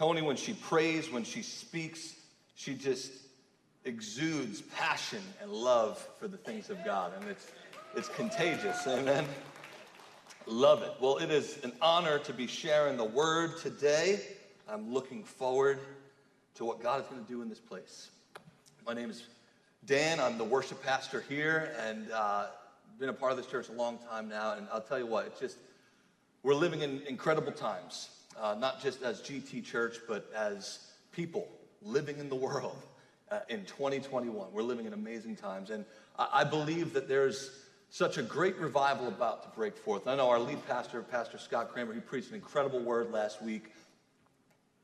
Tony, when she prays, when she speaks, she just exudes passion and love for the things of God. And it's, it's contagious. Amen. Love it. Well, it is an honor to be sharing the word today. I'm looking forward to what God is going to do in this place. My name is Dan. I'm the worship pastor here and uh, been a part of this church a long time now. And I'll tell you what, it's just, we're living in incredible times, uh, not just as GT Church, but as people living in the world uh, in 2021. We're living in amazing times. And I, I believe that there's such a great revival about to break forth. I know our lead pastor, Pastor Scott Kramer, he preached an incredible word last week,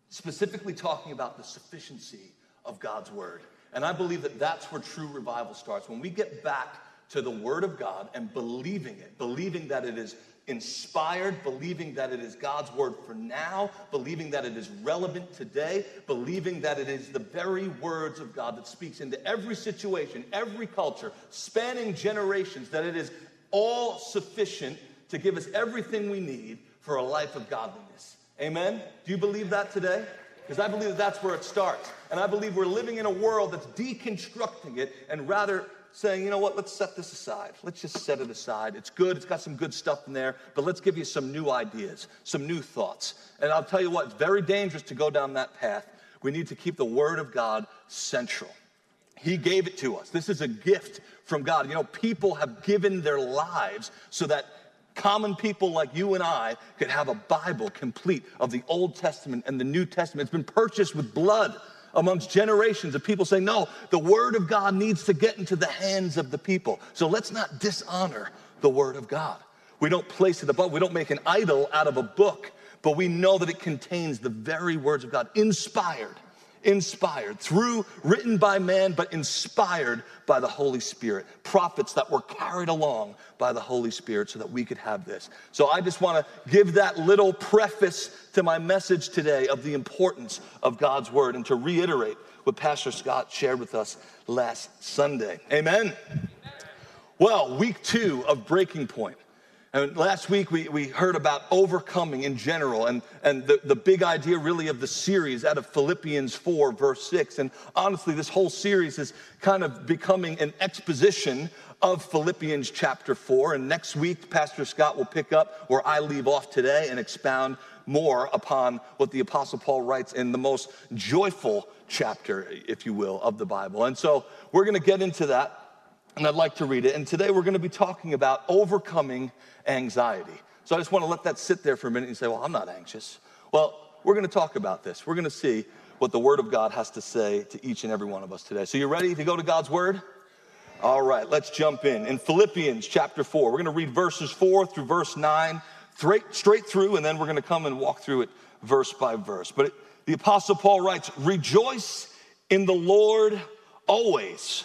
specifically talking about the sufficiency of God's word. And I believe that that's where true revival starts. When we get back to the word of God and believing it, believing that it is inspired, believing that it is God's word for now, believing that it is relevant today, believing that it is the very words of God that speaks into every situation, every culture, spanning generations, that it is all sufficient to give us everything we need for a life of godliness. Amen? Do you believe that today? Because I believe that that's where it starts. And I believe we're living in a world that's deconstructing it and rather saying, you know what, let's set this aside. Let's just set it aside. It's good, it's got some good stuff in there, but let's give you some new ideas, some new thoughts. And I'll tell you what, it's very dangerous to go down that path. We need to keep the Word of God central. He gave it to us. This is a gift from God. You know, people have given their lives so that common people like you and I could have a Bible complete of the Old Testament and the New Testament. It's been purchased with blood amongst generations of people saying, no, the word of God needs to get into the hands of the people. So let's not dishonor the word of God. We don't place it above, we don't make an idol out of a book, but we know that it contains the very words of God, inspired inspired, through written by man, but inspired by the Holy Spirit. Prophets that were carried along by the Holy Spirit so that we could have this. So I just want to give that little preface to my message today of the importance of God's word and to reiterate what Pastor Scott shared with us last Sunday. Amen. Well, week two of Breaking Point. And last week we, we heard about overcoming in general and, and the, the big idea really of the series out of Philippians 4, verse 6. And honestly, this whole series is kind of becoming an exposition of Philippians chapter 4. And next week, Pastor Scott will pick up where I leave off today and expound more upon what the Apostle Paul writes in the most joyful chapter, if you will, of the Bible. And so we're going to get into that and I'd like to read it. And today we're going to be talking about overcoming anxiety. So I just want to let that sit there for a minute and say, well, I'm not anxious. Well, we're going to talk about this. We're going to see what the Word of God has to say to each and every one of us today. So you ready to go to God's Word? All right, let's jump in. In Philippians chapter 4, we're going to read verses 4 through verse 9, straight, through, and then we're going to come and walk through it verse by verse. But it, the Apostle Paul writes, Rejoice in the Lord always.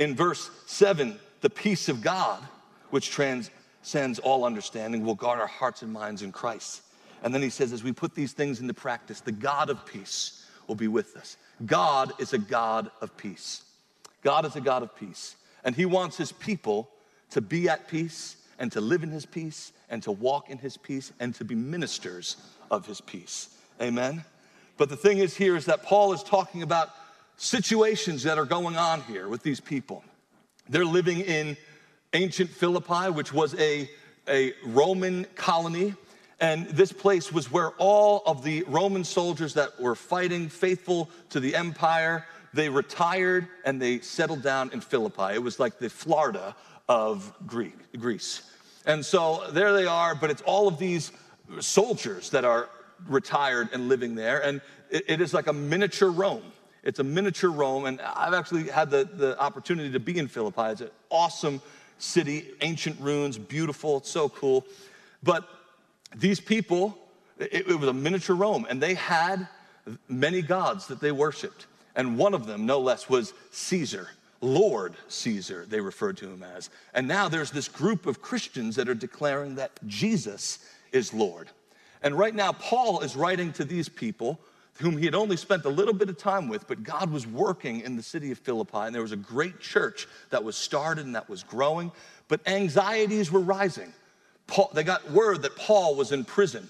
in verse 7, the peace of God, which transcends all understanding, will guard our hearts and minds in Christ. And then he says, as we put these things into practice, the God of peace will be with us. God is a God of peace. God is a God of peace. And he wants his people to be at peace and to live in his peace and to walk in his peace and to be ministers of his peace. Amen. But the thing is here is that Paul is talking about situations that are going on here with these people. They're living in ancient Philippi, which was a, a Roman colony, And this place was where all of the Roman soldiers that were fighting, faithful to the empire, they retired and they settled down in Philippi. It was like the Florida of Greek, Greece. And so there they are, but it's all of these soldiers that are retired and living there. And it, it is like a miniature Rome. It's a miniature Rome. And I've actually had the, the opportunity to be in Philippi. It's an awesome city, ancient ruins, beautiful, it's so cool. But these people, it, it was a miniature Rome, and they had many gods that they worshiped. And one of them, no less, was Caesar. Lord Caesar, they referred to him as. And now there's this group of Christians that are declaring that Jesus is Lord. And right now, Paul is writing to these people whom he had only spent a little bit of time with, but God was working in the city of Philippi, and there was a great church that was started and that was growing, but anxieties were rising. Paul, they got word that Paul was in prison.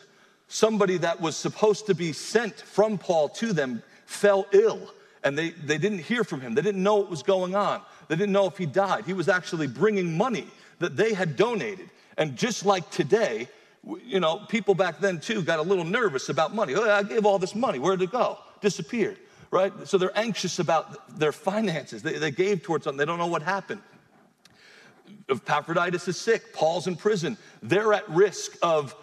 Somebody that was supposed to be sent from Paul to them fell ill, and they, they didn't hear from him. They didn't know what was going on. They didn't know if he died. He was actually bringing money that they had donated. And just like today, you know, people back then too got a little nervous about money. Oh, I gave all this money. Where'd it go? Disappeared, right? So they're anxious about their finances. They, they gave towards something, they don't know what happened. Epaphroditus is sick, Paul's in prison. They're at risk of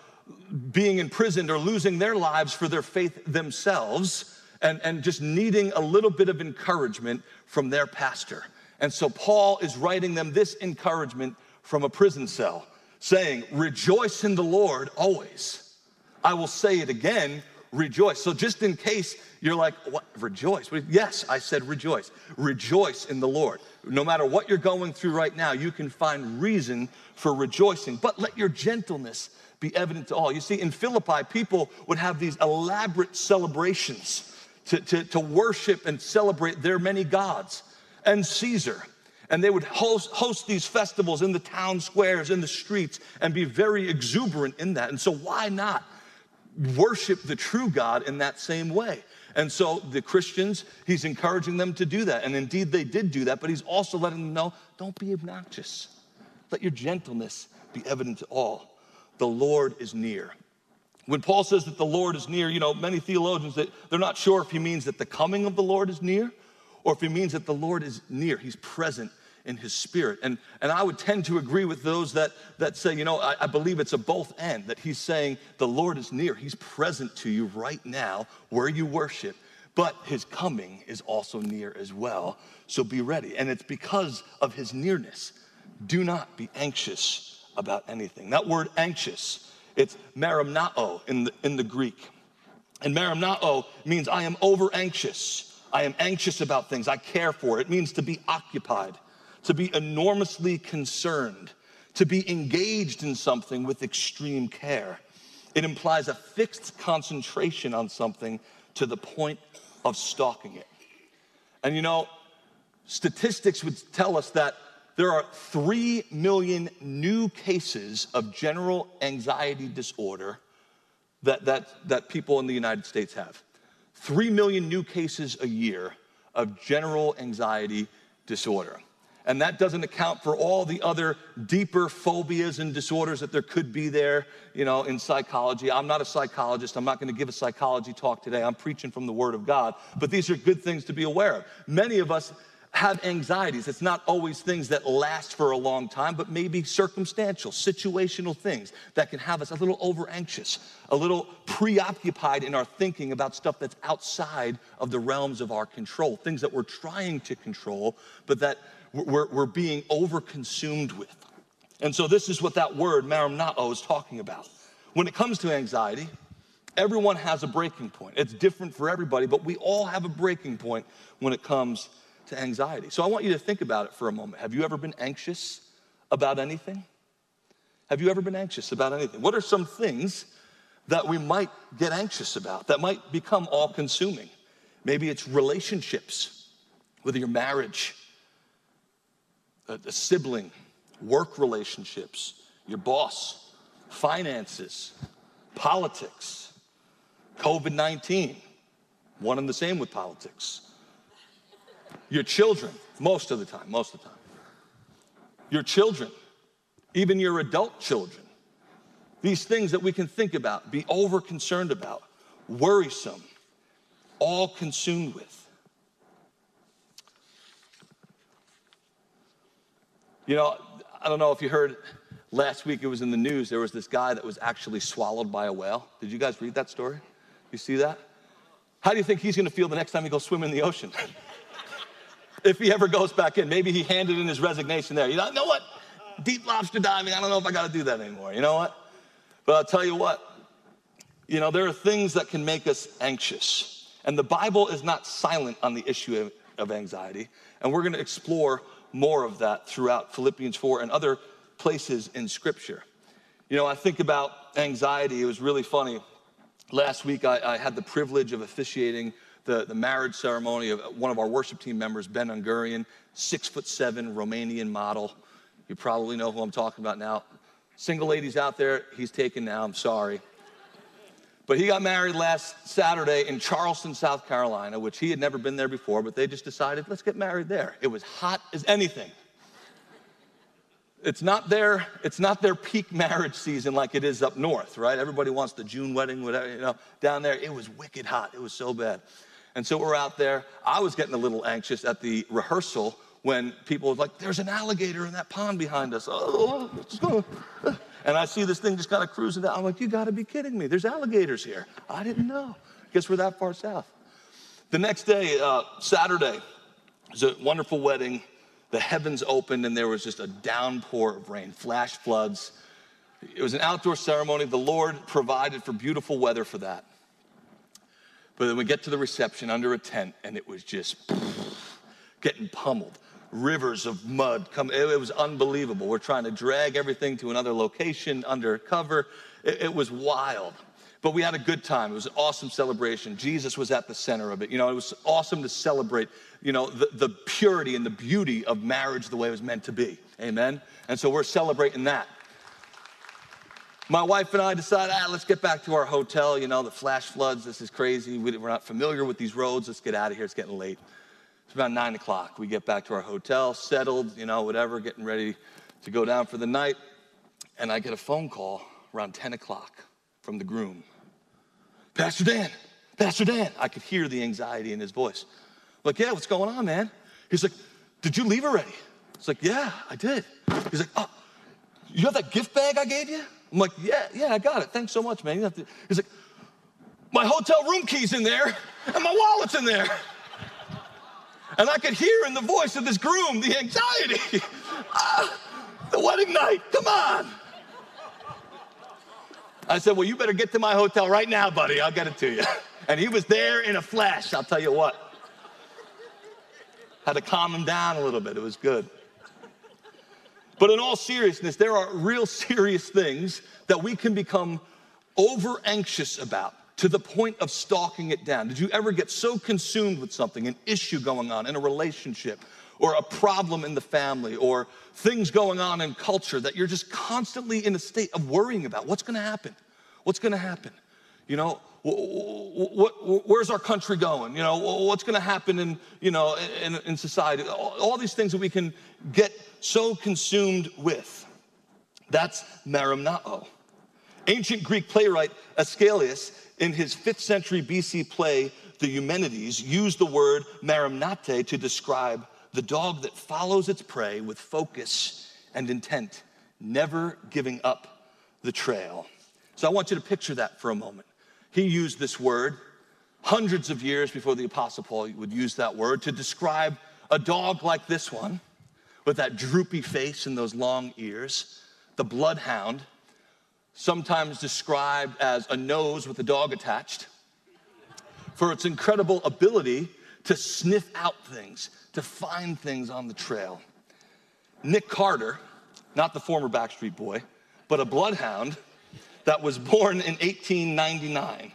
being imprisoned or losing their lives for their faith themselves and, and just needing a little bit of encouragement from their pastor. And so Paul is writing them this encouragement from a prison cell saying, Rejoice in the Lord always. I will say it again, rejoice. So, just in case you're like, What? Rejoice? Yes, I said rejoice. Rejoice in the Lord. No matter what you're going through right now, you can find reason for rejoicing, but let your gentleness be evident to all. You see, in Philippi, people would have these elaborate celebrations to, to, to worship and celebrate their many gods and Caesar. And they would host, host these festivals in the town squares, in the streets, and be very exuberant in that. And so, why not worship the true God in that same way? And so, the Christians, he's encouraging them to do that. And indeed, they did do that, but he's also letting them know don't be obnoxious. Let your gentleness be evident to all. The Lord is near. When Paul says that the Lord is near, you know, many theologians that they're not sure if he means that the coming of the Lord is near or if he means that the Lord is near, he's present in his spirit. And, and I would tend to agree with those that, that say, you know, I, I believe it's a both end, that he's saying the Lord is near. He's present to you right now where you worship, but his coming is also near as well. So be ready. And it's because of his nearness. Do not be anxious about anything. That word anxious, it's merimnao in the, in the Greek. And merimnao means I am over anxious. I am anxious about things. I care for. It means to be occupied, to be enormously concerned, to be engaged in something with extreme care. It implies a fixed concentration on something to the point of stalking it. And you know, statistics would tell us that there are 3 million new cases of general anxiety disorder that, that, that people in the United States have. 3 million new cases a year of general anxiety disorder. And that doesn't account for all the other deeper phobias and disorders that there could be there, you know, in psychology. I'm not a psychologist. I'm not going to give a psychology talk today. I'm preaching from the Word of God. But these are good things to be aware of. Many of us have anxieties. It's not always things that last for a long time, but maybe circumstantial, situational things that can have us a little over anxious, a little preoccupied in our thinking about stuff that's outside of the realms of our control, things that we're trying to control, but that we're, we're being over consumed with. And so, this is what that word, merimnao, is talking about. When it comes to anxiety, everyone has a breaking point. It's different for everybody, but we all have a breaking point when it comes to anxiety. So I want you to think about it for a moment. Have you ever been anxious about anything? Have you ever been anxious about anything? What are some things that we might get anxious about that might become all consuming? Maybe it's relationships, whether your marriage, a, a sibling, work relationships, your boss, finances, politics, COVID 19, one and the same with politics your children, most of the time, most of the time. Your children, even your adult children. These things that we can think about, be over concerned about, worrisome, all consumed with. You know, I don't know if you heard last week, it was in the news, there was this guy that was actually swallowed by a whale. Did you guys read that story? You see that? How do you think he's gonna feel the next time he goes swim in the ocean? if he ever goes back in, maybe he handed in his resignation there. You know, know what? Deep lobster diving, I don't know if I gotta do that anymore. You know what? But I'll tell you what, you know, there are things that can make us anxious. And the Bible is not silent on the issue of, of anxiety. And we're gonna explore more of that throughout Philippians 4 and other places in Scripture. You know, I think about anxiety, it was really funny. Last week, I, I had the privilege of officiating the, the marriage ceremony of uh, one of our worship team members, Ben Ungurian, six foot seven Romanian model. You probably know who I'm talking about now. Single ladies out there, he's taken now, I'm sorry. But he got married last Saturday in Charleston, South Carolina, which he had never been there before, but they just decided, let's get married there. It was hot as anything. It's not their, it's not their peak marriage season like it is up north, right? Everybody wants the June wedding, whatever, you know. Down there, it was wicked hot. It was so bad. And so we're out there. I was getting a little anxious at the rehearsal when people were like, there's an alligator in that pond behind us. Oh, and I see this thing just kind of cruising down. I'm like, you gotta be kidding me. There's alligators here. I didn't know. Guess we're that far south. The next day, uh, Saturday, it was a wonderful wedding the heavens opened and there was just a downpour of rain, flash floods. It was an outdoor ceremony. The Lord provided for beautiful weather for that. But then we get to the reception under a tent and it was just getting pummeled. Rivers of mud come. It was unbelievable. We're trying to drag everything to another location under cover. It, it was wild. But we had a good time. It was an awesome celebration. Jesus was at the center of it. You know, it was awesome to celebrate, you know, the, the purity and the beauty of marriage the way it was meant to be. Amen? And so we're celebrating that. My wife and I decided, ah, let's get back to our hotel. You know, the flash floods, this is crazy. We, we're not familiar with these roads. Let's get out of here. It's getting late. It's about nine o'clock. We get back to our hotel, settled, you know, whatever, getting ready to go down for the night. And I get a phone call around 10 o'clock from the groom. Pastor Dan, Pastor Dan. I could hear the anxiety in his voice. I'm like, yeah, what's going on, man? He's like, did you leave already? It's like, yeah, I did. He's like, oh, you have that gift bag I gave you? I'm like, yeah, yeah, I got it. Thanks so much, man. He's like, my hotel room key's in there and my wallet's in there. And I could hear in the voice of this groom the anxiety. ah, the wedding night, come on. I said, Well, you better get to my hotel right now, buddy. I'll get it to you. And he was there in a flash, I'll tell you what. Had to calm him down a little bit. It was good. But in all seriousness, there are real serious things that we can become over anxious about to the point of stalking it down. Did you ever get so consumed with something, an issue going on in a relationship, or a problem in the family or things going on in culture that you're just constantly in a state of worrying about? What's to happen? What's to happen? You know where's our country going you know what's going to happen in you know in, in society all, all these things that we can get so consumed with that's merimnao ancient greek playwright aeschylus in his 5th century bc play the eumenides used the word merimnate to describe the dog that follows its prey with focus and intent, never giving up the trail. So I want you to picture that for a moment. He used this word hundreds of years before the Apostle Paul would use that word to describe a dog like this one with that droopy face and those long ears, the bloodhound, sometimes described as a nose with a dog attached, for its incredible ability to sniff out things, to find things on the trail. Nick Carter, not the former Backstreet Boy, but a bloodhound that was born in 1899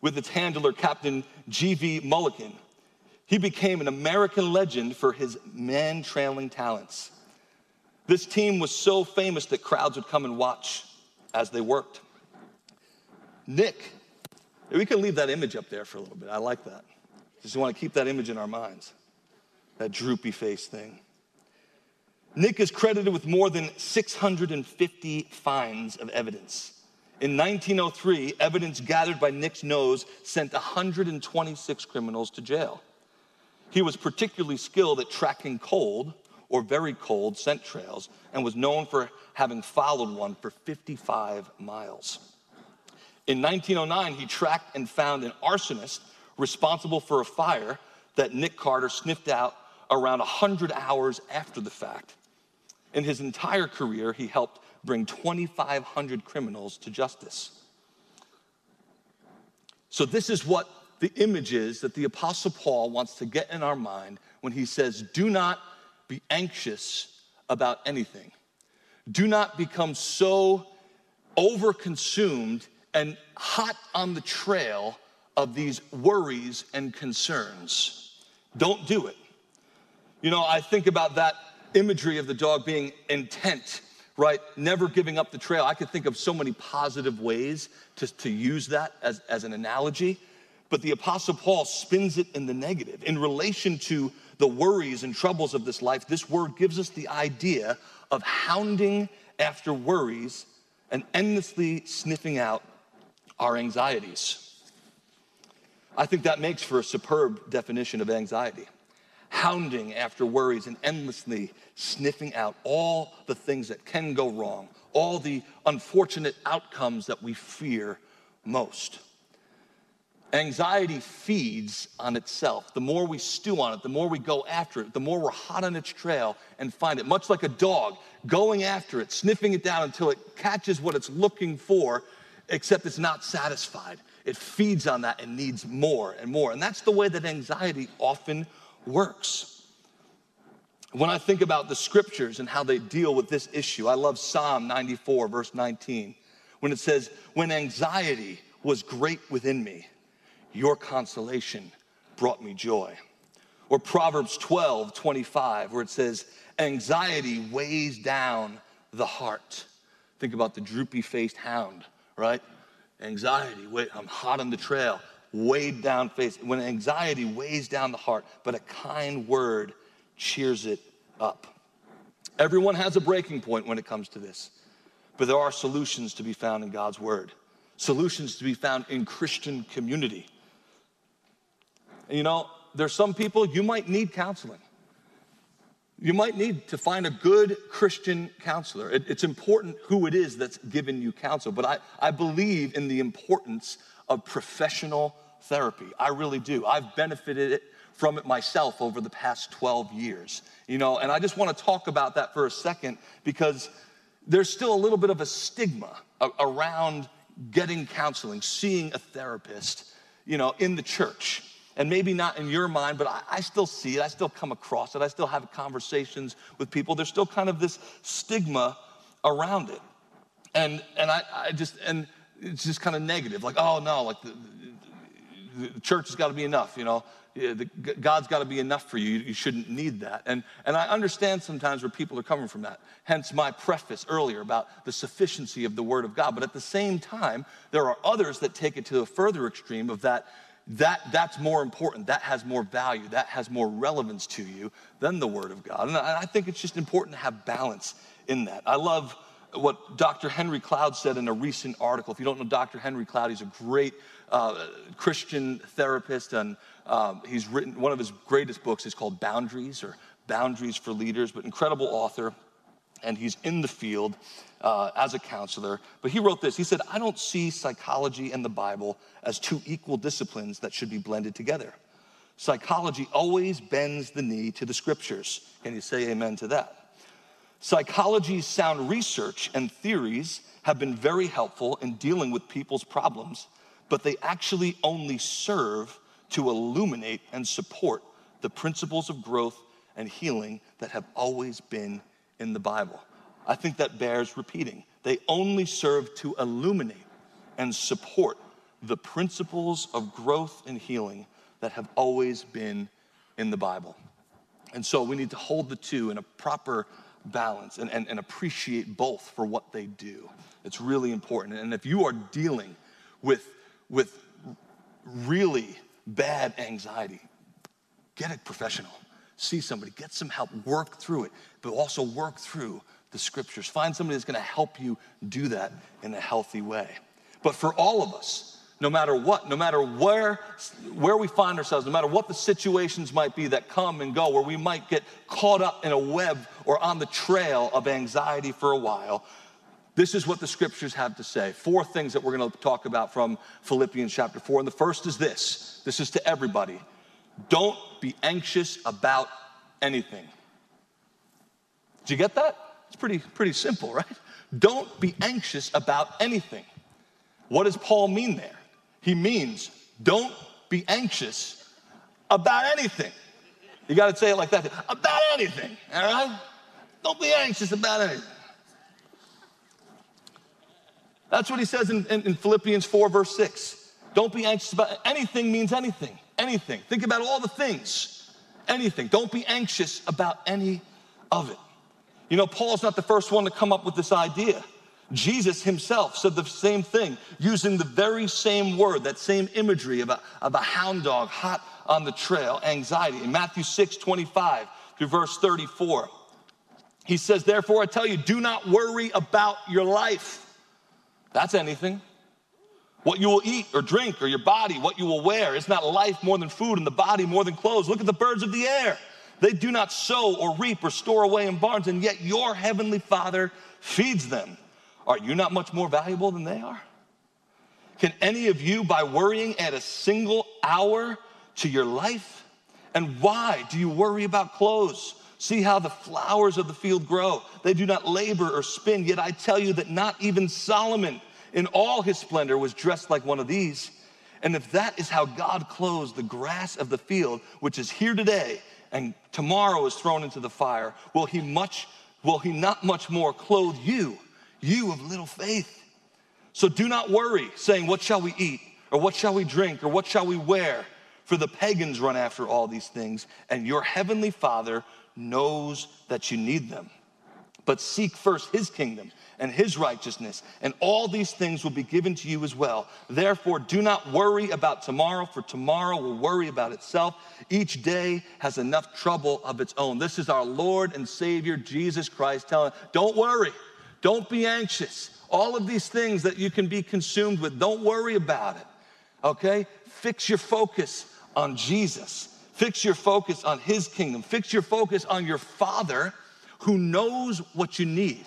with its handler, Captain G.V. Mullikin. He became an American legend for his man trailing talents. This team was so famous that crowds would come and watch as they worked. Nick, we can leave that image up there for a little bit. I like that. Just want to keep that image in our minds that droopy face thing. Nick is credited with more than 650 finds of evidence. In 1903, evidence gathered by Nick's nose sent 126 criminals to jail. He was particularly skilled at tracking cold or very cold scent trails and was known for having followed one for 55 miles. In 1909, he tracked and found an arsonist responsible for a fire that Nick Carter sniffed out around 100 hours after the fact. In his entire career, he helped bring 2,500 criminals to justice. So, this is what the image is that the Apostle Paul wants to get in our mind when he says, Do not be anxious about anything. Do not become so overconsumed and hot on the trail of these worries and concerns. Don't do it. You know, I think about that imagery of the dog being intent, right? Never giving up the trail. I could think of so many positive ways to, to use that as, as an analogy. But the Apostle Paul spins it in the negative. In relation to the worries and troubles of this life, this word gives us the idea of hounding after worries and endlessly sniffing out our anxieties. I think that makes for a superb definition of anxiety. Hounding after worries and endlessly sniffing out all the things that can go wrong, all the unfortunate outcomes that we fear most. Anxiety feeds on itself. The more we stew on it, the more we go after it, the more we're hot on its trail and find it. Much like a dog going after it, sniffing it down until it catches what it's looking for, except it's not satisfied. It feeds on that and needs more and more. And that's the way that anxiety often works. When I think about the scriptures and how they deal with this issue, I love Psalm 94, verse 19, when it says, When anxiety was great within me, your consolation brought me joy. Or Proverbs 12, 25, where it says, Anxiety weighs down the heart. Think about the droopy faced hound, right? Anxiety, wait, I'm hot on the trail, weighed down face. When anxiety weighs down the heart, but a kind word cheers it up. Everyone has a breaking point when it comes to this, but there are solutions to be found in God's word, solutions to be found in Christian community. And you know, there's some people you might need counseling. You might need to find a good Christian counselor. It, it's important who it is that's given you counsel, but I, I believe in the importance of professional therapy. I really do. I've benefited from it myself over the past 12 years. You know, and I just want to talk about that for a second because there's still a little bit of a stigma around getting counseling, seeing a therapist, you know, in the church and maybe not in your mind, but I, I, still see it. I still come across it. I still have conversations with people. There's still kind of this stigma around it. And, and I, I just, and it's just kind of negative. Like, oh no, like the, the church has got to be enough, you know. God's got to be enough for you. You shouldn't need that. And, and I understand sometimes where people are coming from that. Hence my preface earlier about the sufficiency of the Word of God. But at the same time, there are others that take it to a further extreme of that that, that's more important. That has more value. That has more relevance to you than the Word of God. And I think it's just important to have balance in that. I love what Dr. Henry Cloud said in a recent article. If you don't know Dr. Henry Cloud, he's a great uh, Christian therapist, and um, he's written one of his greatest books is called Boundaries or Boundaries for Leaders, but incredible author and he's in the field uh, as a counselor. But he wrote this He said, I don't see psychology and the Bible as two equal disciplines that should be blended together. Psychology always bends the knee to the scriptures. Can you say amen to that? Psychology's sound research and theories have been very helpful in dealing with people's problems, but they actually only serve to illuminate and support the principles of growth and healing that have always been in the Bible. I think that bears repeating. They only serve to illuminate and support the principles of growth and healing that have always been in the Bible. And so we need to hold the two in a proper balance and, and, and appreciate both for what they do. It's really important. And if you are dealing with, with really bad anxiety, get a professional see somebody, get some help, work through it, but also work through the scriptures. Find somebody that's to help you do that in a healthy way. But for all of us, no matter what, no matter where, where we find ourselves, no matter what the situations might be that come and go, where we might get caught up in a web or on the trail of anxiety for a while, this is what the scriptures have to say. Four things that we're going to talk about from Philippians chapter 4. And the first is this this is to everybody don't be anxious about anything. Did you get that? It's pretty, pretty simple, right? Don't be anxious about anything. What does Paul mean there? He means don't be anxious about anything. You got to say it like that about anything, all right? Don't be anxious about anything. That's what he says in, in, in, Philippians 4, verse 6. Don't be anxious about anything, means anything. Anything. Think about all the things. Anything. Don't be anxious about any of it. You know, Paul's not the first one to come up with this idea. Jesus himself said the same thing using the very same word, that same imagery of a, of a hound dog hot on the trail, anxiety. In Matthew 6 25 through verse 34, he says, Therefore, I tell you, do not worry about your life. That's anything. What you will eat or drink or your body, what you will wear. Is not life more than food and the body more than clothes? Look at the birds of the air. They do not sow or reap or store away in barns, and yet your heavenly Father feeds them. Are you not much more valuable than they are? Can any of you, by worrying, add a single hour to your life? And why do you worry about clothes? See how the flowers of the field grow. They do not labor or spin, yet I tell you that not even Solomon in all his splendor was dressed like one of these. And if that is how God clothes the grass of the field, which is here today and tomorrow is thrown into the fire, will he much will he not much more clothe you, you of little faith? So do not worry, saying, What shall we eat? Or what shall we drink? Or what shall we wear? For the pagans run after all these things, and your heavenly Father knows that you need them. But seek first his kingdom and his righteousness, and all these things will be given to you as well. Therefore, do not worry about tomorrow, for tomorrow will worry about itself. Each day has enough trouble of its own. This is our Lord and Savior, Jesus Christ, telling, don't worry, don't be anxious. All of these things that you can be consumed with, don't worry about it, okay? Fix your focus on Jesus. Fix your focus on his kingdom. Fix your focus on your Father who knows what you need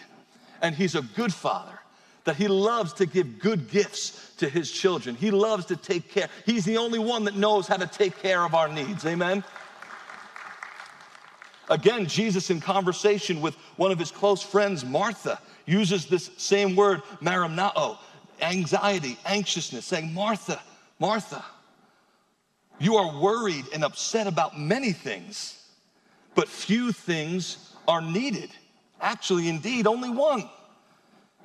and He's a good Father, that He loves to give good gifts to His children. He loves to take care. He's the only one that knows how to take care of our needs. Amen? Again, Jesus, in conversation with one of his close friends, Martha, uses this same word, merimnao, anxiety, anxiousness, saying, Martha, Martha, you are worried and upset about many things, but few things are needed. Actually, indeed, only one.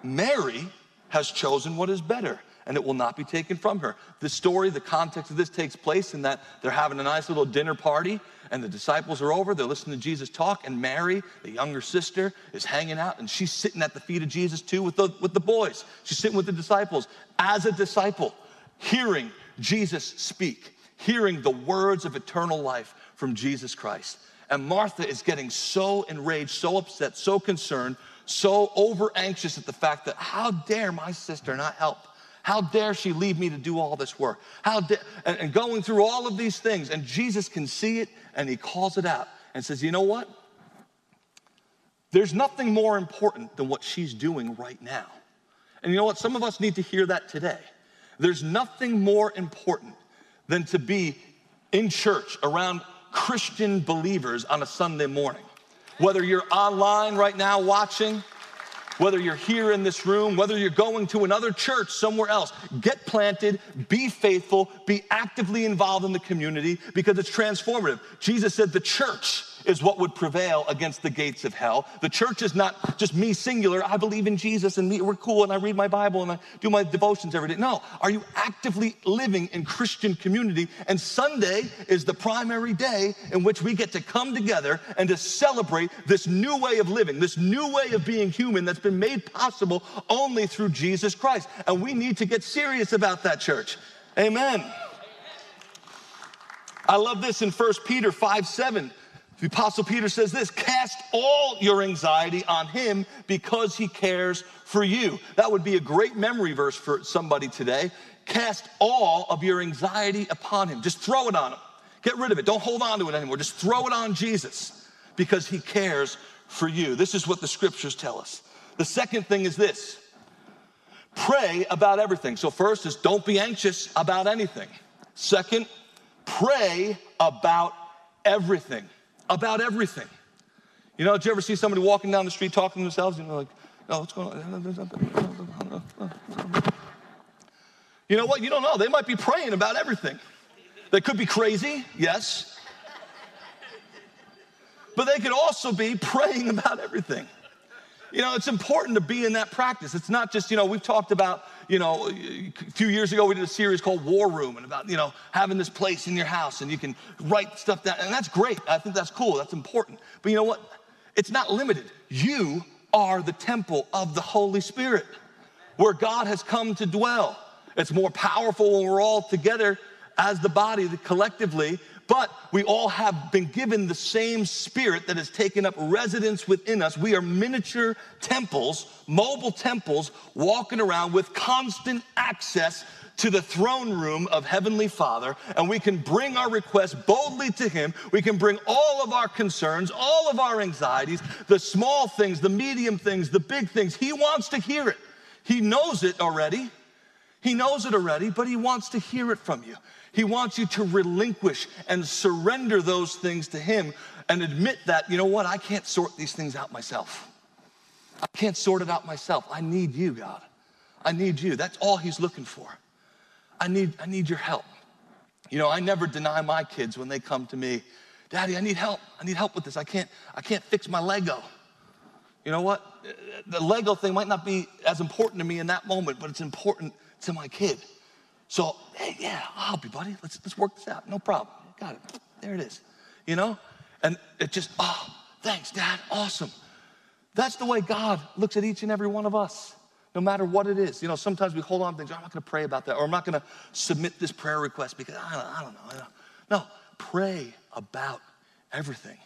Mary has chosen what is better, and it will not be taken from her. The story, the context of this takes place in that they're having a nice little dinner party, and the disciples are over. They're listening to Jesus talk, and Mary, the younger sister, is hanging out, and she's sitting at the feet of Jesus too with the, with the boys. She's sitting with the disciples as a disciple, hearing Jesus speak, hearing the words of eternal life from Jesus Christ. And Martha is getting so enraged, so upset, so concerned, so over anxious at the fact that how dare my sister not help? How dare she leave me to do all this work? How dare, and, and going through all of these things, and Jesus can see it and he calls it out and says, You know what? There's nothing more important than what she's doing right now. And you know what? Some of us need to hear that today. There's nothing more important than to be in church around Christian believers on a Sunday morning. Whether you're online right now watching, whether you're here in this room, whether you're going to another church somewhere else, get planted, be faithful, be actively involved in the community because it's transformative. Jesus said the church is what would prevail against the gates of hell. The church is not just me singular, I believe in Jesus and me, we're cool and I read my Bible and I do my devotions every day. No, are you actively living in Christian community? And Sunday is the primary day in which we get to come together and to celebrate this new way of living, this new way of being human that's been made possible only through Jesus Christ. And we need to get serious about that, church. Amen. I love this in 1 Peter 5 7. The Apostle Peter says this cast all your anxiety on him because he cares for you. That would be a great memory verse for somebody today. Cast all of your anxiety upon him. Just throw it on him. Get rid of it. Don't hold on to it anymore. Just throw it on Jesus because he cares for you. This is what the scriptures tell us. The second thing is this pray about everything. So, first is don't be anxious about anything. Second, pray about everything. About everything. You know, did you ever see somebody walking down the street talking to themselves? You know, like, oh, what's going on? You know what? You don't know. They might be praying about everything. They could be crazy, yes. But they could also be praying about everything. You know, it's important to be in that practice. It's not just, you know, we've talked about, you know, a few years ago we did a series called War Room and about, you know, having this place in your house and you can write stuff down. And that's great. I think that's cool. That's important. But you know what? It's not limited. You are the temple of the Holy Spirit where God has come to dwell. It's more powerful when we're all together as the body collectively but we all have been given the same spirit that has taken up residence within us. We are miniature temples, mobile temples, walking around with constant access to the throne room of Heavenly Father, and we can bring our requests boldly to Him. We can bring all of our concerns, all of our anxieties, the small things, the medium things, the big things. He wants to hear it. He knows it already. He knows it already, but He wants to hear it from you. He wants you to relinquish and surrender those things to Him and admit that, you know what, I can't sort these things out myself. I can't sort it out myself. I need you, God. I need you. That's all He's looking for. I need, I need your help. You know, I never deny my kids when they come to me, Daddy, I need help. I need help with this. I can't, I can't fix my Lego. You know what? The Lego thing might not be as important to me in that moment, but it's important to my kid. So, hey, yeah, I'll help you, buddy. Let's, let's work this out. No problem. Got it. There it is. You know? And it just, oh, thanks, Dad. Awesome. That's the way God looks at each and every one of us, no matter what it is. You know, sometimes we hold on to things, I'm not going to pray about that, or I'm not going to submit this prayer request because I don't, I don't know. No, pray about everything.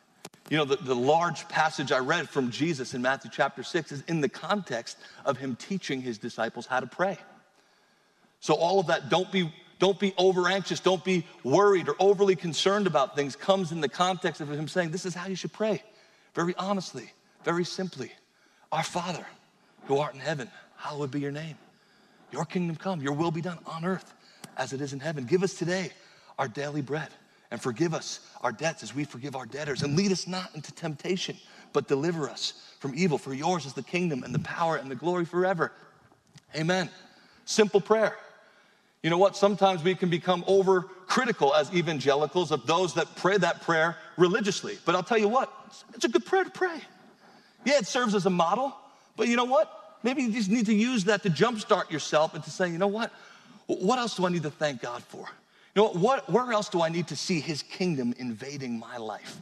You know, the, the large passage I read from Jesus in Matthew chapter 6 is in the context of him teaching his disciples how to pray. So, all of that, don't be, don't be over anxious, don't be worried or overly concerned about things, comes in the context of him saying, This is how you should pray. Very honestly, very simply. Our Father, who art in heaven, hallowed be your name. Your kingdom come, your will be done on earth as it is in heaven. Give us today our daily bread and forgive us our debts as we forgive our debtors. And lead us not into temptation, but deliver us from evil. For yours is the kingdom and the power and the glory forever. Amen. Simple prayer. You know what? Sometimes we can become overcritical as evangelicals of those that pray that prayer religiously. But I'll tell you what, it's a good prayer to pray. Yeah, it serves as a model, but you know what? Maybe you just need to use that to jumpstart yourself and to say, you know what? What else do I need to thank God for? You know what? what where else do I need to see His kingdom invading my life?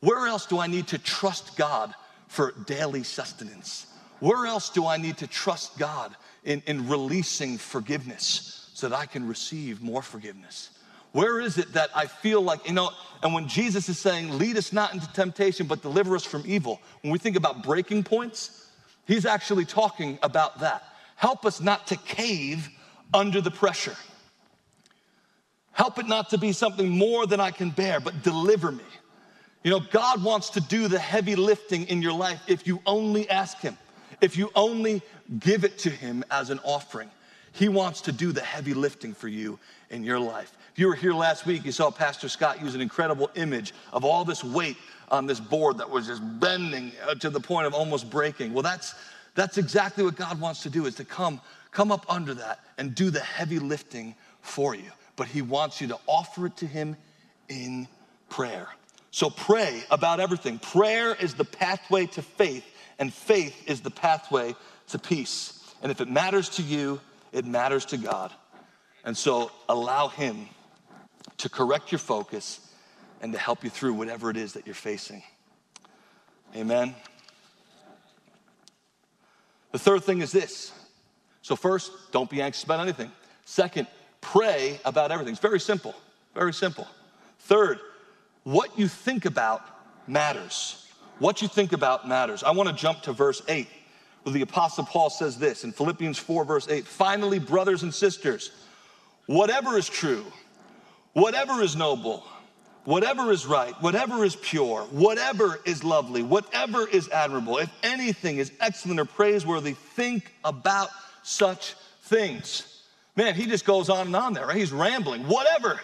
Where else do I need to trust God for daily sustenance? Where else do I need to trust God in, in releasing forgiveness so that I can receive more forgiveness? Where is it that I feel like, you know, and when Jesus is saying, lead us not into temptation, but deliver us from evil, when we think about breaking points, he's actually talking about that. Help us not to cave under the pressure. Help it not to be something more than I can bear, but deliver me. You know, God wants to do the heavy lifting in your life if you only ask Him. If you only give it to Him as an offering, He wants to do the heavy lifting for you in your life. If you were here last week, you saw Pastor Scott use an incredible image of all this weight on this board that was just bending uh, to the point of almost breaking. Well, that's, that's exactly what God wants to do is to come, come up under that and do the heavy lifting for you. But He wants you to offer it to Him in prayer. So pray about everything. Prayer is the pathway to faith and faith is the pathway to peace. And if it matters to you, it matters to God. And so allow Him to correct your focus and to help you through whatever it is that you're facing. Amen. The third thing is this. So, first, don't be anxious about anything. Second, pray about everything. It's very simple, very simple. Third, what you think about matters. What you think about matters. I want to jump to verse 8, where the Apostle Paul says this in Philippians 4, verse 8 Finally, brothers and sisters, whatever is true, whatever is noble, whatever is right, whatever is pure, whatever is lovely, whatever is admirable, if anything is excellent or praiseworthy, think about such things. Man, he just goes on and on there, right? He's rambling. Whatever,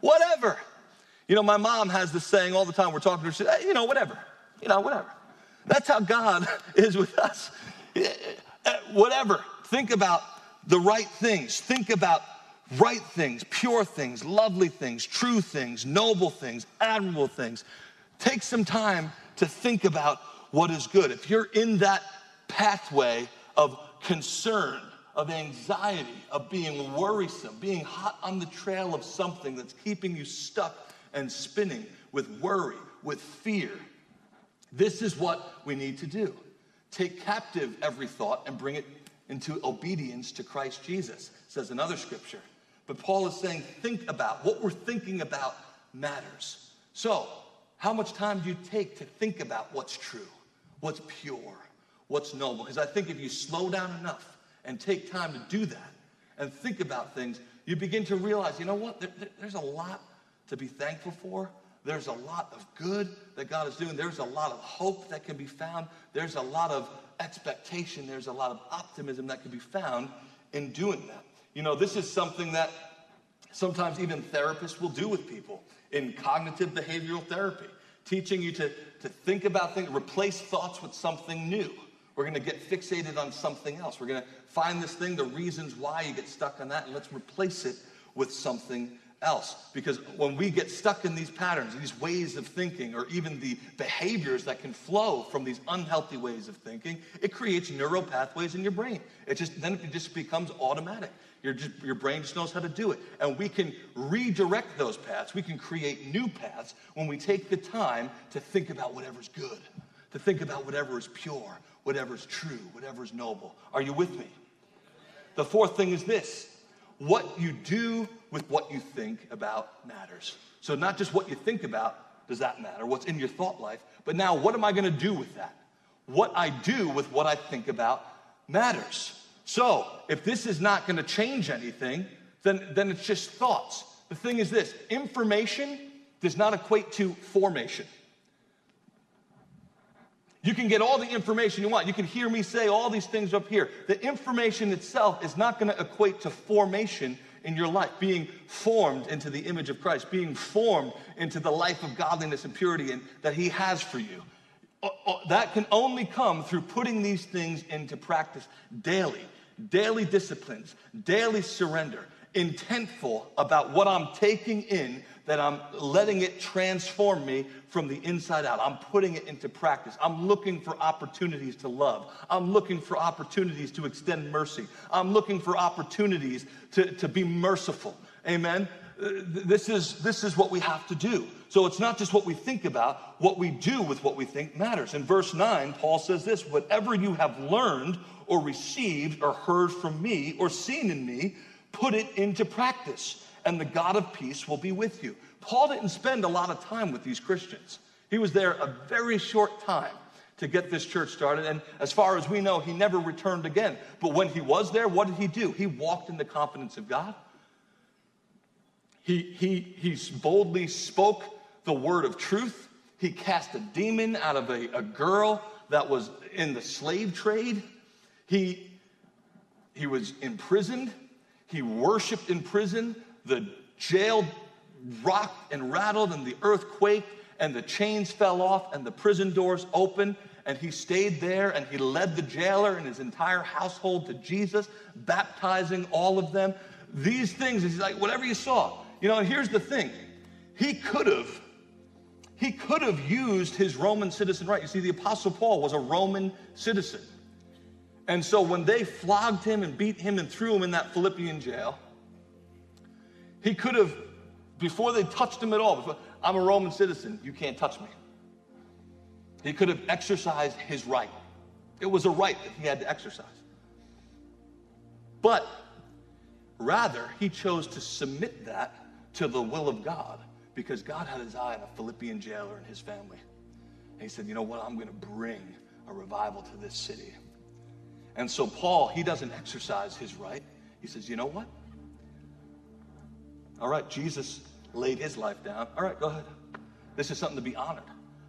whatever. You know, my mom has this saying all the time. We're talking to her, she you know, whatever, you know, whatever. That's how God is with us. Eh, eh, whatever. Think about the right things. Think about right things, pure things, lovely things, true things, noble things, admirable things. Take some time to think about what is good. If you're in that pathway of concern, of anxiety, of being worrisome, being hot on the trail of something that's keeping you stuck and spinning with worry, with fear, this is what we need to do. Take captive every thought and bring it into obedience to Christ Jesus, says another scripture. But Paul is saying, think about what we're thinking about matters. So, how much time do you take to think about what's true, what's pure, what's noble? Because I think if you slow down enough and take time to do that and think about things, you begin to realize, you know what? There, there, there's a lot to be thankful for. There's a lot of good that God is doing. There's a lot of hope that can be found. There's a lot of expectation. There's a lot of optimism that can be found in doing that. You know, this is something that sometimes even therapists will do with people in cognitive behavioral therapy, teaching you to, to think about things, replace thoughts with something new. We're going to get fixated on something else. We're going to find this thing, the reasons why you get stuck on that, and let's replace it with something else. Because when we get stuck in these patterns, these ways of thinking, or even the behaviors that can flow from these unhealthy ways of thinking, it creates neural pathways in your brain. It just then it just becomes automatic. Your, just, your brain just knows how to do it. And we can redirect those paths. We can create new paths when we take the time to think about whatever's good, to think about whatever is pure, whatever is true, whatever is noble. Are you with me? The fourth thing is this what you do with what you think about matters. So, not just what you think about, does that matter? What's in your thought life? But now, what am I going to do with that? What I do with what I think about matters. So, if this is not going to change anything, then, then it's just thoughts. The thing is this information does not equate to formation. You can get all the information you want. You can hear me say all these things up here. The information itself is not going to equate to formation in your life, being formed into the image of Christ, being formed into the life of godliness and purity and, that He has for you. Uh, uh, that can only come through putting these things into practice daily, daily disciplines, daily surrender, intentful about what I'm taking in that I'm letting it transform me from the inside out. I'm putting it into practice. I'm looking for opportunities to love. I'm looking for opportunities to extend mercy. I'm looking for opportunities to, to be merciful. Amen. Uh, this is, this is what we have to do. So it's not just what we think about, what we do with what we think matters. In verse 9, Paul says this whatever you have learned or received or heard from me or seen in me, put it into practice and the God of peace will be with you. Paul didn't spend a lot of time with these Christians. He was there a very short time to get this church started. And as far as we know, he never returned again. But when he was there, what did he do? He walked in the confidence of God. He, he, he boldly spoke the word of truth. He cast a demon out of a, a girl that was in the slave trade. He, he was imprisoned. He worshiped in prison the jail rocked and rattled and the earth quaked and the chains fell off and the prison doors opened and he stayed there and he led the jailer and his entire household to Jesus, baptizing all of them. These things, he's like, whatever you saw. You know, here's the thing. He could have, he could have used his Roman citizen right. You see, the Apostle Paul was a Roman citizen. And so when they flogged him and beat him and threw him in that Philippian jail, he could have, before they touched him at all, before, I'm a Roman citizen, you can't touch me. He could have exercised his right. It was a right that he had to exercise. But rather, he chose to submit that to the will of God, because God had his eye on a Philippian jailer and his family. And he said, You know what? I'm going to bring a revival to this city. And so, Paul, he doesn't exercise his right. He says, You know what? All right, Jesus laid his life down. All right, go ahead. This is something to be honored.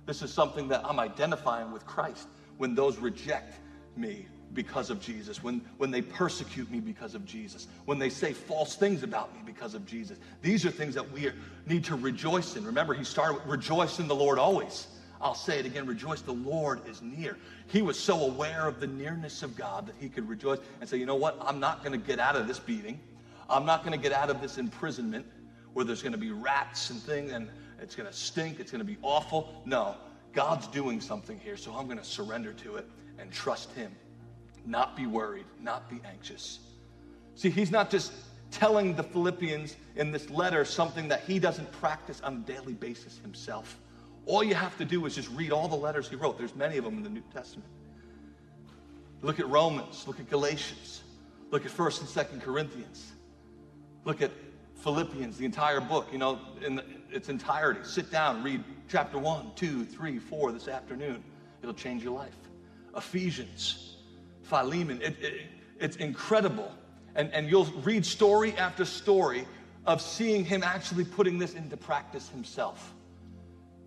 This is something that I'm identifying with Christ when those reject me because of Jesus, when, when they persecute me because of Jesus, when they say false things about me because of Jesus. These are things that we need to rejoice in. Remember, he started with rejoice in the Lord always. I'll say it again rejoice, the Lord is near. He was so aware of the nearness of God that he could rejoice and say, you know what? I'm not going to get out of this beating. I'm not going to get out of this imprisonment where there's going to be rats and things and it's going to stink, it's going to be awful. No, God's doing something here, so I'm going to surrender to it and trust Him. Not be worried, not be anxious. See, He's not just telling the Philippians in this letter something that He doesn't practice on a daily basis Himself. All you have to do is just read all the letters He wrote. There's many of them in the New Testament. Look at Romans, look at Galatians, look at 1st and 2nd Corinthians, look at Philippians, the entire book, you know, in its entirety. Sit down, read chapter 1, 2, 3, 4 this afternoon. It'll change your life. Ephesians, Philemon, it, it, it's incredible. And, and you'll read story after story of seeing him actually putting this into practice himself.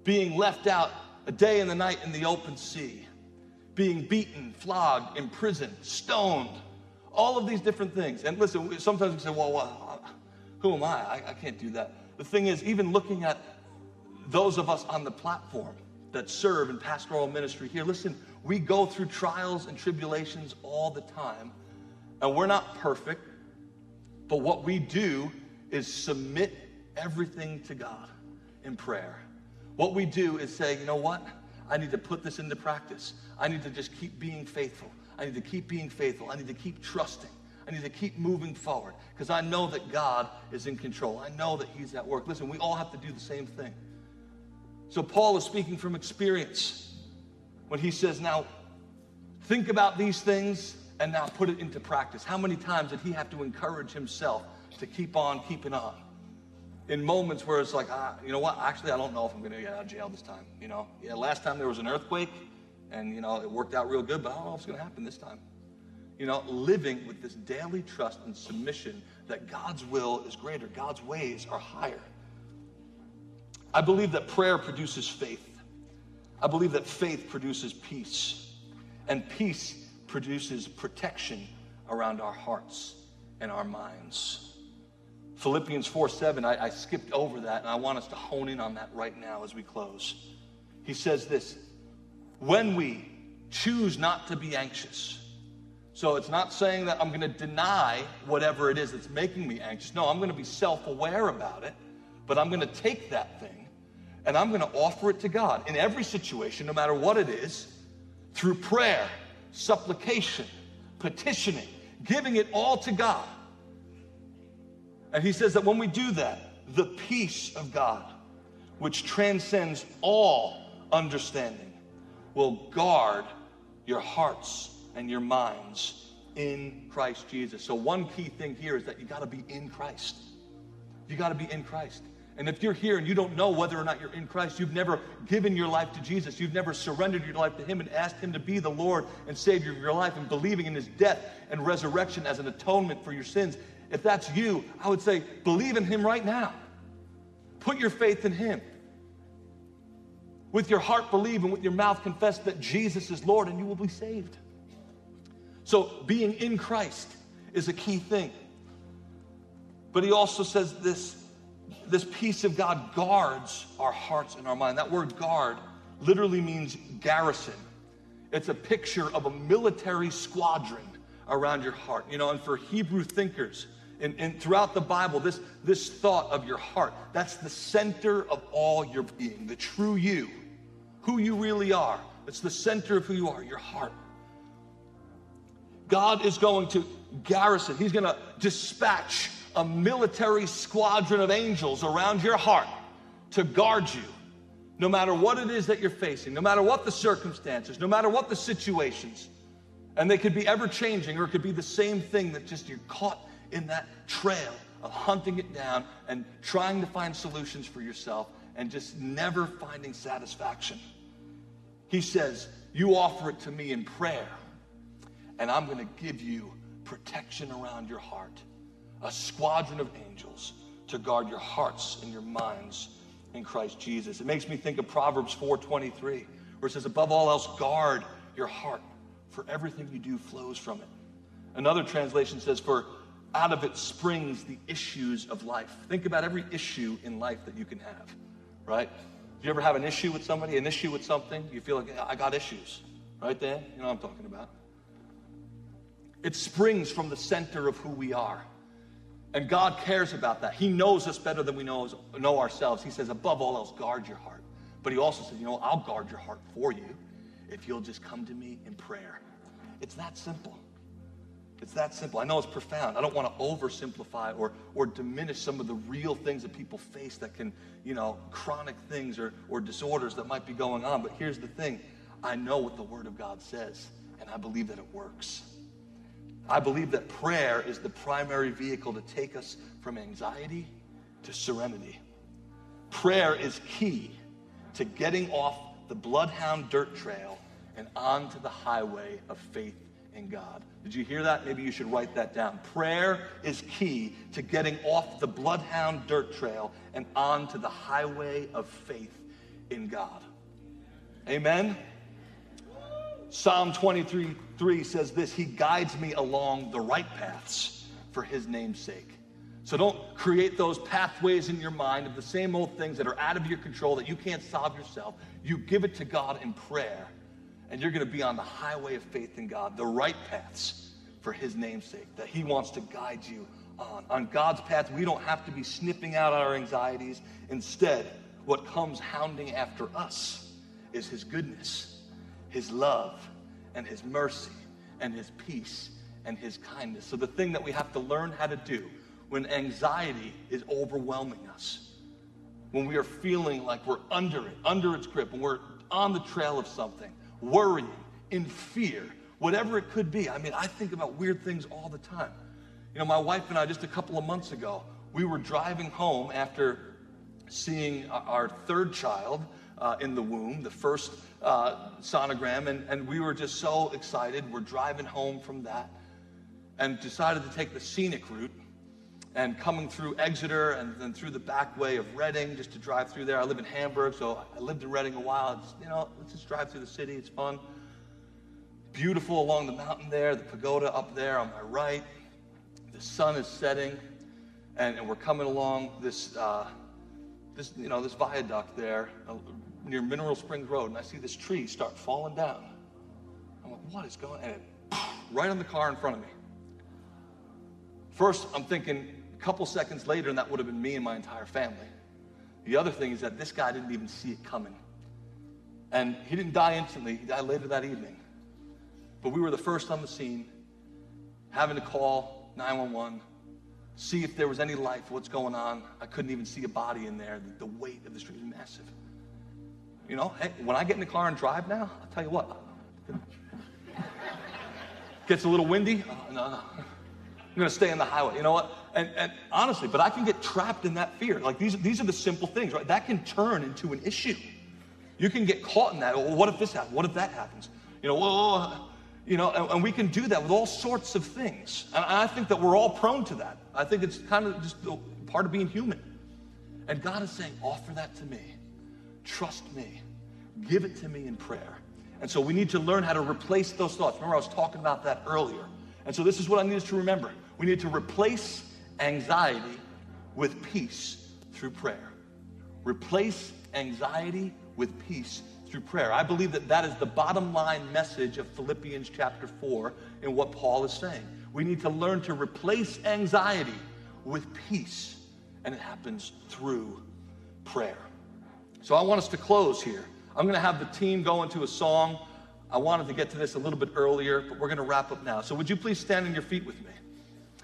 Being left out a day and a night in the open sea, being beaten, flogged, imprisoned, stoned, all of these different things. And listen, sometimes we say, well, well who am I? I? I can't do that. The thing is, even looking at those of us on the platform that serve in pastoral ministry here, listen, we go through trials and tribulations all the time, and we're not perfect, but what we do is submit everything to God in prayer. What we do is say, you know what? I need to put this into practice. I need to just keep being faithful. I need to keep being faithful. I need to keep trusting. I need to keep moving forward because I know that God is in control. I know that He's at work. Listen, we all have to do the same thing. So Paul is speaking from experience when he says, Now, think about these things and now put it into practice. How many times did he have to encourage himself to keep on keeping on? In moments where it's like, ah, you know what? Actually, I don't know if I'm going to get out of jail this time. You know, yeah, last time there was an earthquake and, you know, it worked out real good, but I don't know if it's going to happen this time you know, living with this daily trust and submission that God's will is greater, God's ways are higher. I believe that prayer produces faith. I believe that faith produces peace, and peace produces protection around our hearts and our minds. Philippians 4 7, I, I skipped over that, and I want us to hone in on that right now as we close. He says this When we choose not to be anxious, so it's not saying that I'm going to deny whatever it is that's making me anxious. No, I'm going to be self aware about it, but I'm going to take that thing and I'm going to offer it to God in every situation, no matter what it is, through prayer, supplication, petitioning, giving it all to God. And he says that when we do that, the peace of God, which transcends all understanding, will guard your hearts and your minds in Christ Jesus. So, one key thing here is that you got to be in Christ. You got to be in Christ. And if you're here and you don't know whether or not you're in Christ, you've never given your life to Jesus, you've never surrendered your life to Him and asked Him to be the Lord and Savior of your life and believing in His death and resurrection as an atonement for your sins, if that's you, I would say believe in Him right now. Put your faith in Him. With your heart, believe, and with your mouth, confess that Jesus is Lord, and you will be saved. So being in Christ is a key thing. But he also says this this peace of God guards our hearts and our mind. That word guard literally means garrison. It's a picture of a military squadron around your heart. You know, and for Hebrew thinkers, and, throughout the Bible, this, this thought of your heart, that's the center of all your being, the true you, who you really are. It's the center of who you are, your heart. God is going to garrison, He's going to dispatch a military squadron of angels around your heart to guard you. No matter what it is that you're facing, no matter what the circumstances, no matter what the situations, and they could be ever changing, or it could be the same thing that just you're caught in that trail of hunting it down and trying to find solutions for yourself and just never finding satisfaction. He says, You offer it to me in prayer, and I'm going to give you protection around your heart, a squadron of angels to guard your hearts and your minds in Christ Jesus. It makes me think of Proverbs 4:23, where it says, "Above all else, guard your heart, for everything you do flows from it." Another translation says, "For out of it springs the issues of life." Think about every issue in life that you can have, right? Do you ever have an issue with somebody, an issue with something? You feel like I got issues, right, Dan? You know what I'm talking about. It springs from the center of who we are. And God cares about that. He knows us better than we know, know ourselves. He says, above all else, guard your heart. But he also says, you know, I'll guard your heart for you if you'll just come to me in prayer. It's that simple. It's that simple. I know it's profound. I don't want to oversimplify or, or diminish some of the real things that people face that can, you know, chronic things or, or disorders that might be going on. But here's the thing I know what the Word of God says, and I believe that it works. I believe that prayer is the primary vehicle to take us from anxiety to serenity. Prayer is key to getting off the bloodhound dirt trail and onto the highway of faith in God. Did you hear that? Maybe you should write that down. Prayer is key to getting off the bloodhound dirt trail and onto the highway of faith in God. Amen. Psalm 23 3 says this He guides me along the right paths for His name's sake. So don't create those pathways in your mind of the same old things that are out of your control that you can't solve yourself. You give it to God in prayer, and you're going to be on the highway of faith in God, the right paths for His name's sake, that He wants to guide you on. On God's path, we don't have to be sniffing out our anxieties. Instead, what comes hounding after us is His goodness his love and his mercy and his peace and his kindness. So, the thing that we have to learn how to do when anxiety is overwhelming us, when we are feeling like we're under it, under its grip, when we're on the trail of something, worrying, in fear, whatever it could be. I mean, I think about weird things all the time. You know, my wife and I, just a couple of months ago, we were driving home after seeing our third child uh, in the womb, the first uh, sonogram, and, and we were just so excited. We're driving home from that and decided to take the scenic route and coming through Exeter and then through the back way of Reading just to drive through there. I live in Hamburg, so I lived in Reading a while. It's, you know, let's just drive through the city. It's fun. Beautiful along the mountain there, the pagoda up there on my right. The sun is setting, and, and we're coming along this, uh, this, you know, this viaduct there, near Mineral Springs Road, and I see this tree start falling down. I'm like, what is going on? And it, right on the car in front of me. First, I'm thinking a couple seconds later, and that would have been me and my entire family. The other thing is that this guy didn't even see it coming. And he didn't die instantly, he died later that evening. But we were the first on the scene, having to call 911, see if there was any life, what's going on. I couldn't even see a body in there. The, weight of the street was massive. You know, hey, when I get in the car and drive now, I'll tell you what. Gets a little windy. Oh, no, no. Going to stay on the highway. You know what? And, and honestly, but I can get trapped in that fear. Like these, these are the simple things, right? That can turn into an issue. You can get caught in that. Well, what if this happens? What if that happens? You know, well, you know, and, and, we can do that with all sorts of things. And I think that we're all prone to that. I think it's kind of just part of being human. And God is saying, offer that to me. Trust me. Give it to me in prayer. And so we need to learn how to replace those thoughts. Remember, I was talking about that earlier. And so this is what I need us to remember. We need to replace anxiety with peace through prayer. Replace anxiety with peace through prayer. I believe that that is the bottom line message of Philippians chapter 4 in what Paul is saying. We need to learn to replace anxiety with peace, and it happens through prayer. So I want us to close here. I'm going to have the team go into a song. I wanted to get to this a little bit earlier, but we're going to wrap up now. So would you please stand on your feet with me?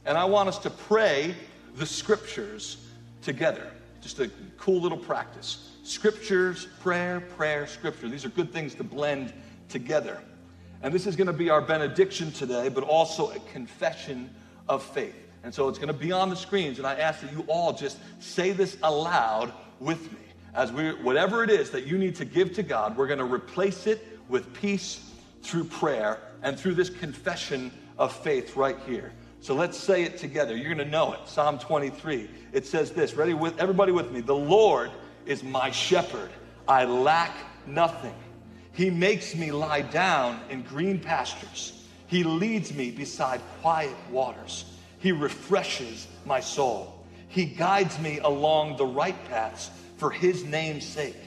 And I want us to pray the scriptures together. Just a cool little practice. Scriptures, prayer, prayer, scripture. These are good things to blend together. And this is going to be our benediction today, but also a confession of faith. And so it's going to be on the screens. And I ask that you all just say this aloud with me. As we, whatever it is that you need to give to God, we're going to replace it with peace through prayer and through this confession of faith right here. So let's say it together. You're going to know it. Psalm 23. It says this. Ready with everybody with me. The Lord is my shepherd. I lack nothing. He makes me lie down in green pastures. He leads me beside quiet waters. He refreshes my soul. He guides me along the right paths for his name's sake.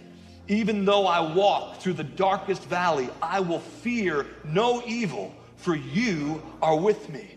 Even though I walk through the darkest valley, I will fear no evil, for you are with me.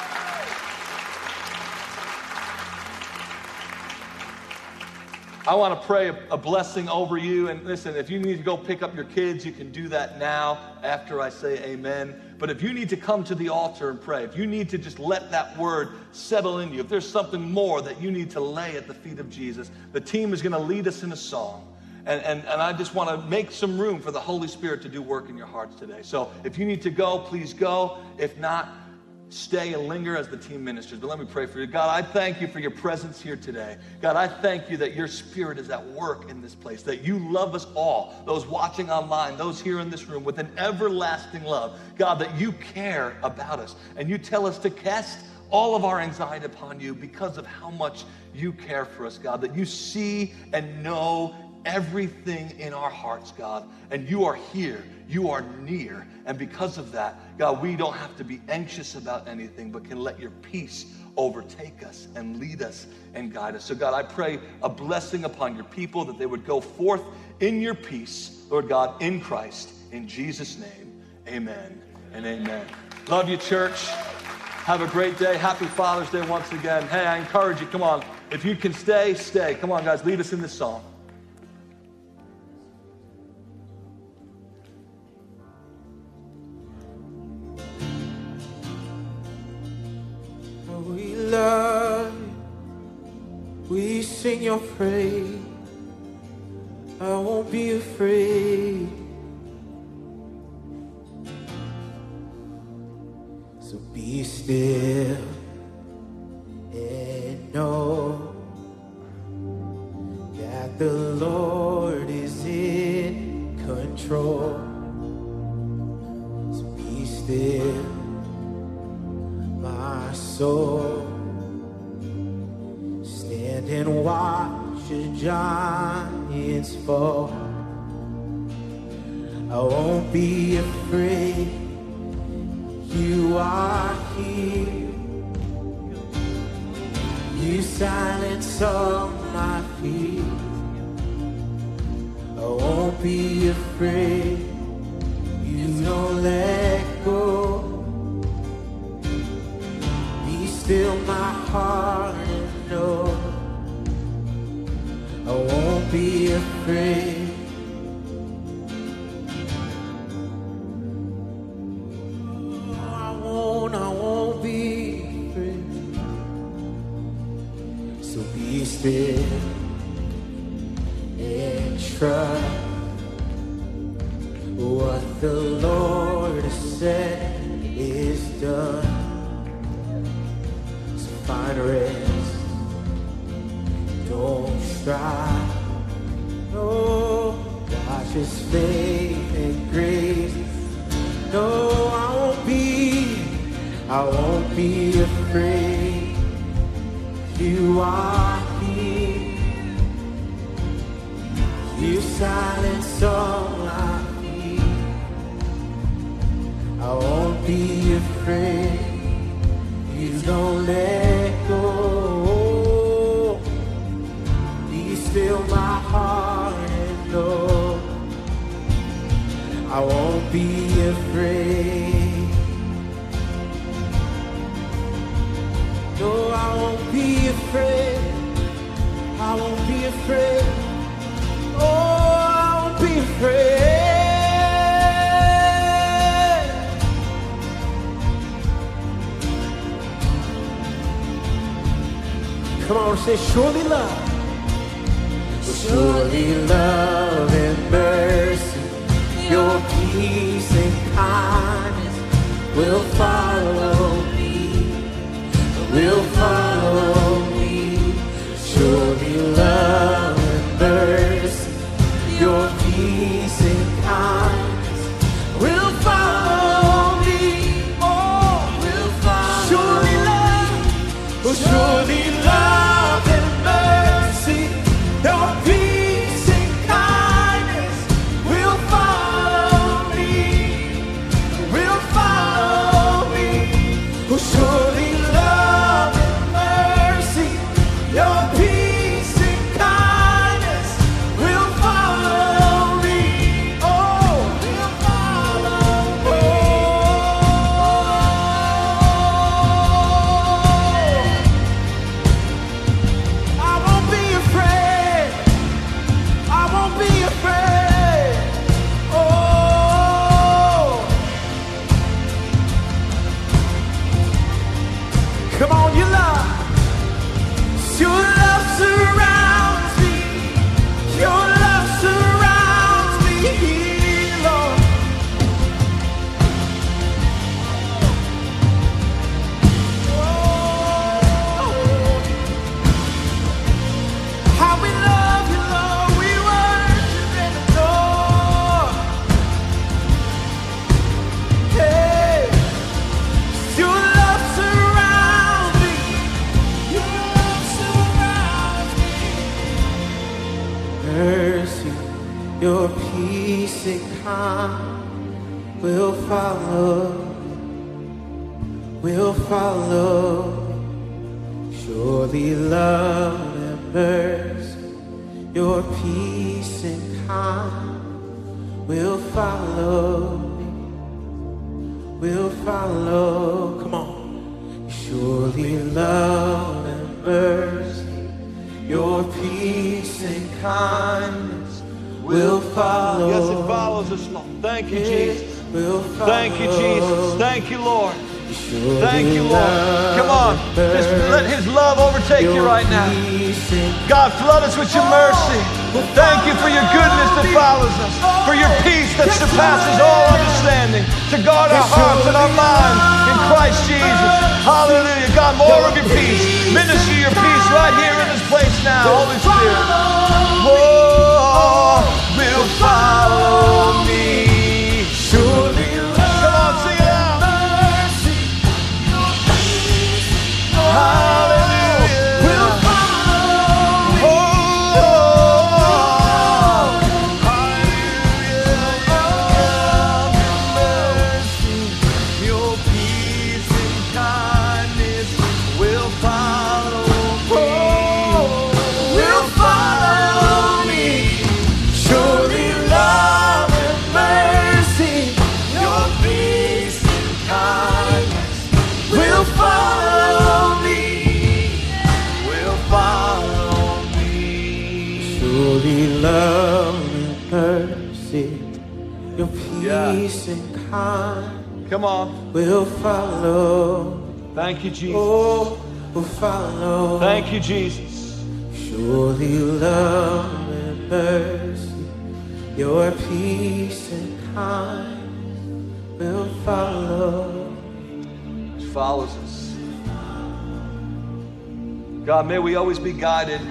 I want to pray a blessing over you. And listen, if you need to go pick up your kids, you can do that now after I say amen. But if you need to come to the altar and pray, if you need to just let that word settle in you, if there's something more that you need to lay at the feet of Jesus, the team is going to lead us in a song. And, and, and I just want to make some room for the Holy Spirit to do work in your hearts today. So if you need to go, please go. If not, stay and linger as the team ministers. But let me pray for you. God, I thank you for your presence here today. God, I thank you that your spirit is at work in this place, that you love us all, those watching online, those here in this room, with an everlasting love. God, that you care about us and you tell us to cast all of our anxiety upon you because of how much you care for us, God, that you see and know everything in our hearts, God, and you are here. You are near. And because of that, God, we don't have to be anxious about anything, but can let your peace overtake us and lead us and guide us. So, God, I pray a blessing upon your people that they would go forth in your peace, Lord God, in Christ. In Jesus' name, amen and amen. Love you, church. Have a great day. Happy Father's Day once again. Hey, I encourage you, come on. If you can stay, stay. Come on, guys, lead us in this song. Your praise. I won't be afraid. So be still So be still and trust what the Lord has said is done. So find rest don't strive. No, watch His faith and grace. No, I won't be, I won't be afraid. You are here. You silence all my fear. I won't be afraid. You don't let go He's still my heart and know I won't be afraid. No, I won't be afraid. I won't be afraid. Oh, I won't be afraid. Come on, say surely love. Surely love and mercy, your peace and kindness will will follow me. Surely love and mercy, your peace and kindness will follow me. Oh, will follow. Surely love, oh, surely love love and mercy, your peace and kindness will follow. Yes, it follows us, Lord. Thank you, Jesus. Thank you, Jesus. Thank you, Lord. Thank you, Lord. Come on. Just let His love overtake you right now. God, flood us with your oh, mercy. Thank you for your goodness that follows us, for your oh, peace that surpasses all understanding, to guard our hearts and our minds in Christ Jesus. Hallelujah. God, more of your peace. Minister your peace right here in this place now, Holy Spirit. Oh, Come on. will follow. Thank you, Jesus. Oh, we'll follow. Thank you, Jesus. Surely love and mercy, your peace and kindness will follow. It follows us. God, may we always be guided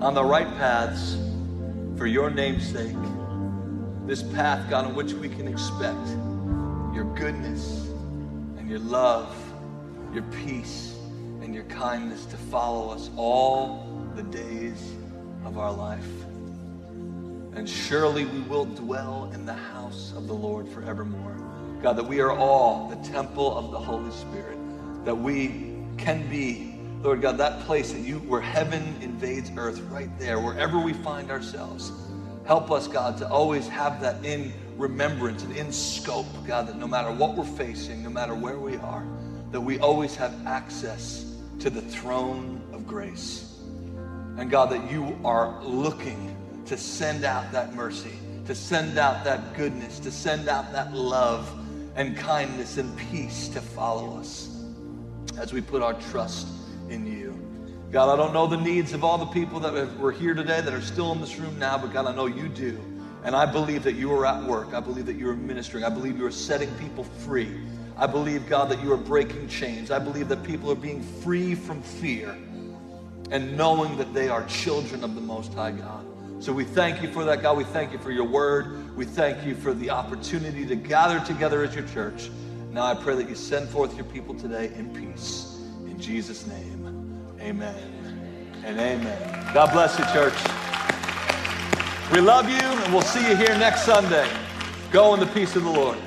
on the right paths for your name's sake. This path, God, on which we can expect your goodness and your love, your peace and your kindness to follow us all the days of our life. And surely we will dwell in the house of the Lord forevermore. God, that we are all the temple of the Holy Spirit, that we can be, Lord God, that place that you, where heaven invades earth, right there, wherever we find ourselves. Help us, God, to always have that in remembrance and in scope, God, that no matter what we're facing, no matter where we are, that we always have access to the throne of grace. And God, that you are looking to send out that mercy, to send out that goodness, to send out that love and kindness and peace to follow us as we put our trust in you. God, I don't know the needs of all the people that were here today that are still in this room now, but God, I know you do. And I believe that you are at work. I believe that you are ministering. I believe you are setting people free. I believe, God, that you are breaking chains. I believe that people are being free from fear and knowing that they are children of the Most High God. So we thank you for that, God. We thank you for your word. We thank you for the opportunity to gather together as your church. Now I pray that you send forth your people today in peace. In Jesus' name, amen and amen. God bless you, church. We love you, and we'll see you here next Sunday. Go in the peace of the Lord.